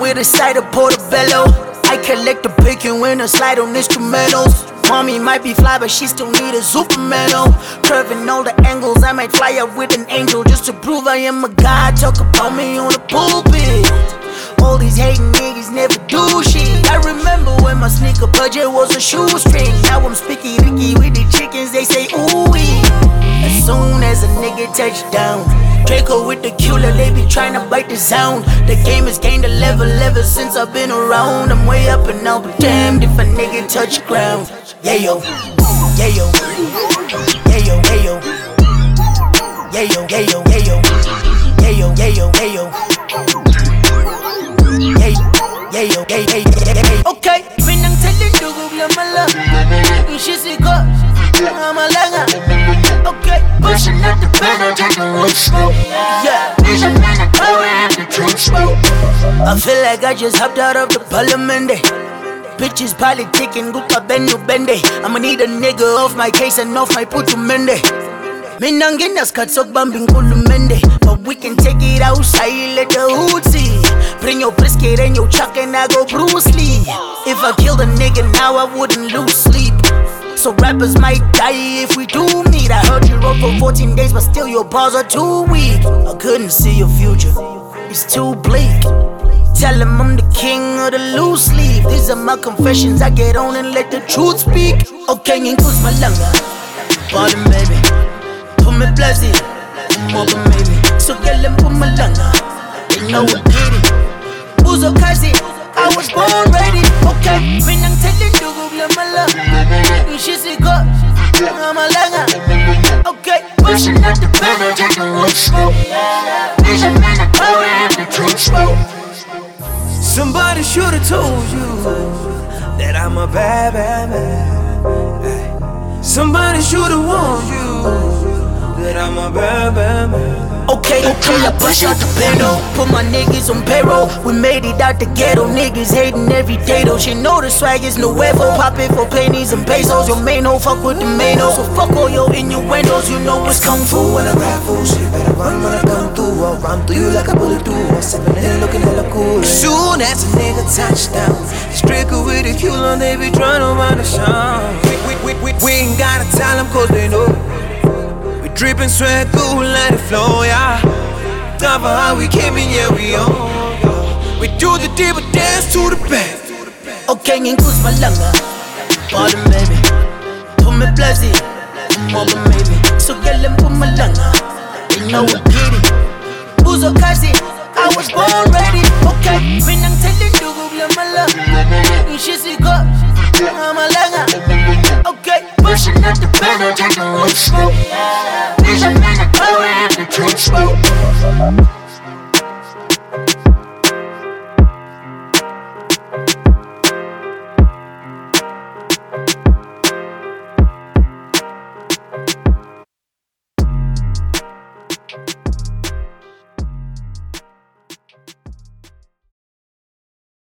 With a side of portobello. I collect the bacon when I slide on instrumentals. Mommy might be fly, but she still need a Superman. Curving all the angles. I might fly up with an angel just to prove I am a god. Talk about me on the pulpit. All these hating niggas never do shit. My sneaker budget was a shoestring. Now I'm speaking Ricky with the chickens, they say ooh wee. As soon as a nigga touch down, Draco with the cooler, they be trying to bite the sound. The game has gained a level ever since I've been around. I'm way up and out, but damned if a nigga touch ground. Yeah yo, yeah yo, yeah yo, yeah yo, yeah yo, yeah yo, yeah yo, She say go, I'm a langa. Okay, pushing up the pedal, take a road slow. Yeah, I feel like I just hopped out of the parliament. Bitches politicking, gupa bendo bende. I'ma need a nigga off my case and off my putu mende. Mina ngina skats okubamba inkulumende But we can take it outside, let the hood see Bring your brisket and your chuck and I go Bruce Lee If I killed a nigga now I wouldn't lose sleep So rappers might die if we do meet. I heard you wrote for 14 days but still your bars are too weak. I couldn't see your future, it's too bleak. Tell him I'm the king of the loose leaf. These are my confessions, I get on and let the truth speak. Okay, includes my langa Bottom baby. Put me blessing, mother maybe. So get them put my langa. Know it. Who's? Somebody should have told you that I'm a bad, bad man. Somebody should have warned you that I'm a bad, bad man. Okay, okay, I push out the pedal. Put my niggas on payroll. We made it out the ghetto. Niggas hating every day though. She know the swag is nuevo. Pop it for pennies and pesos. Your main hoe fuck with the main. So fuck all your innuendos. You know it's kung fu. When I full shit, better run when I come through. I'll run through you like a bullet through. I'm stepping in looking hella cool. Soon as a nigga touchdown, stricker with a cue on, they be trying to run the show. We, we, we, we, we ain't gotta tell them cause they know. We drippin' sweat cool, let it flow, yeah. Time for how we came in, yeah, we on. We do the deeper dance to the back. Okay, includes my langa. Bottom baby. Put me blessing, mother maybe. So get them put my langa. They know what did it. A crazy? I was born ready. Okay, when I'm telling you, go blah my love. She say go,